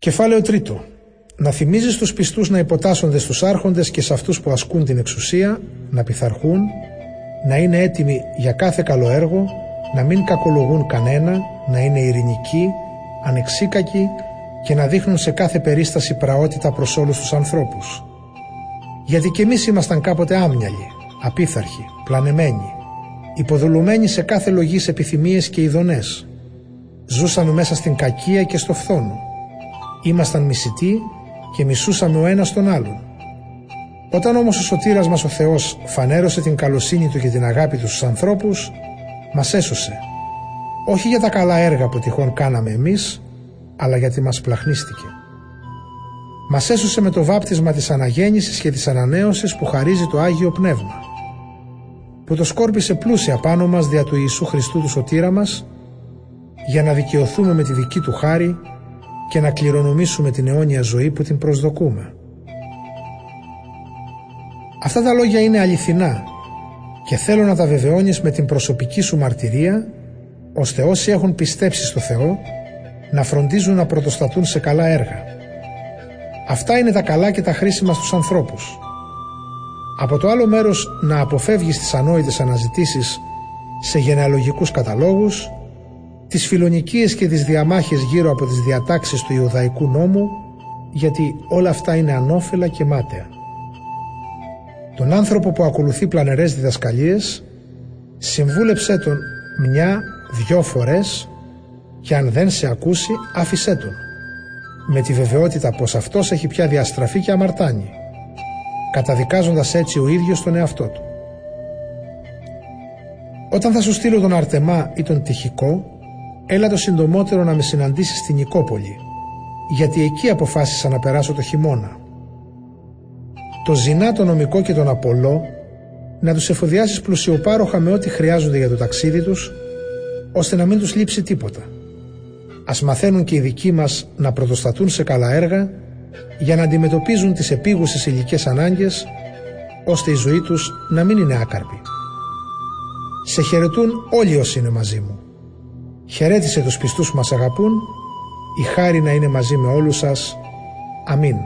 Κεφάλαιο τρίτο. Να θυμίζεις στους πιστούς να υποτάσσονται στους άρχοντες και σε αυτούς που ασκούν την εξουσία, να πειθαρχούν, να είναι έτοιμοι για κάθε καλό έργο, να μην κακολογούν κανένα, να είναι ειρηνικοί, ανεξίκακοι και να δείχνουν σε κάθε περίσταση πραότητα προς όλους τους ανθρώπους. Γιατί και εμείς ήμασταν κάποτε άμυαλοι, απίθαρχοι, πλανεμένοι, υποδουλουμένοι σε κάθε λογής επιθυμίες και ειδονές. Ζούσαμε μέσα στην κακία και στο φθόνο. Ήμασταν μισητοί και μισούσαμε ο ένας τον άλλον. Όταν όμως ο σωτήρας μας ο Θεός φανέρωσε την καλοσύνη Του και την αγάπη Του στους ανθρώπους, μας έσωσε. Όχι για τα καλά έργα που τυχόν κάναμε εμείς, αλλά γιατί μας πλαχνίστηκε. Μας έσωσε με το βάπτισμα της αναγέννησης και της ανανέωσης που χαρίζει το Άγιο Πνεύμα, που το σκόρπισε πλούσια πάνω μας δια του Ιησού Χριστού του σωτήρα μας, για να δικαιωθούμε με τη δική Του χάρη και να κληρονομήσουμε την αιώνια ζωή που την προσδοκούμε. Αυτά τα λόγια είναι αληθινά και θέλω να τα βεβαιώνεις με την προσωπική σου μαρτυρία ώστε όσοι έχουν πιστέψει στο Θεό να φροντίζουν να πρωτοστατούν σε καλά έργα. Αυτά είναι τα καλά και τα χρήσιμα στους ανθρώπους. Από το άλλο μέρος να αποφεύγεις τις ανόητες αναζητήσεις σε γενεαλογικούς καταλόγους, τις φιλονικίες και τις διαμάχες γύρω από τις διατάξεις του Ιουδαϊκού νόμου, γιατί όλα αυτά είναι ανώφελα και μάταια. Τον άνθρωπο που ακολουθεί πλανερές διδασκαλίες, συμβούλεψέ τον μια, δυο φορές και αν δεν σε ακούσει άφησέ τον με τη βεβαιότητα πως αυτός έχει πια διαστραφεί και αμαρτάνει καταδικάζοντας έτσι ο ίδιος τον εαυτό του. Όταν θα σου στείλω τον Αρτεμά ή τον Τυχικό έλα το συντομότερο να με συναντήσεις στην Νικόπολη γιατί εκεί αποφάσισα να περάσω το χειμώνα. Το Ζηνά, τον Νομικό και τον Απολό να τους εφοδιάσεις πλουσιοπάροχα με ό,τι χρειάζονται για το ταξίδι τους ώστε να μην τους λείψει τίποτα. Ας μαθαίνουν και οι δικοί μας να πρωτοστατούν σε καλά έργα για να αντιμετωπίζουν τις επίγουσες υλικές ανάγκες ώστε η ζωή τους να μην είναι άκαρπη. Σε χαιρετούν όλοι όσοι είναι μαζί μου. Χαιρέτησε τους πιστούς που μας αγαπούν, η χάρη να είναι μαζί με όλους σας. Αμήν.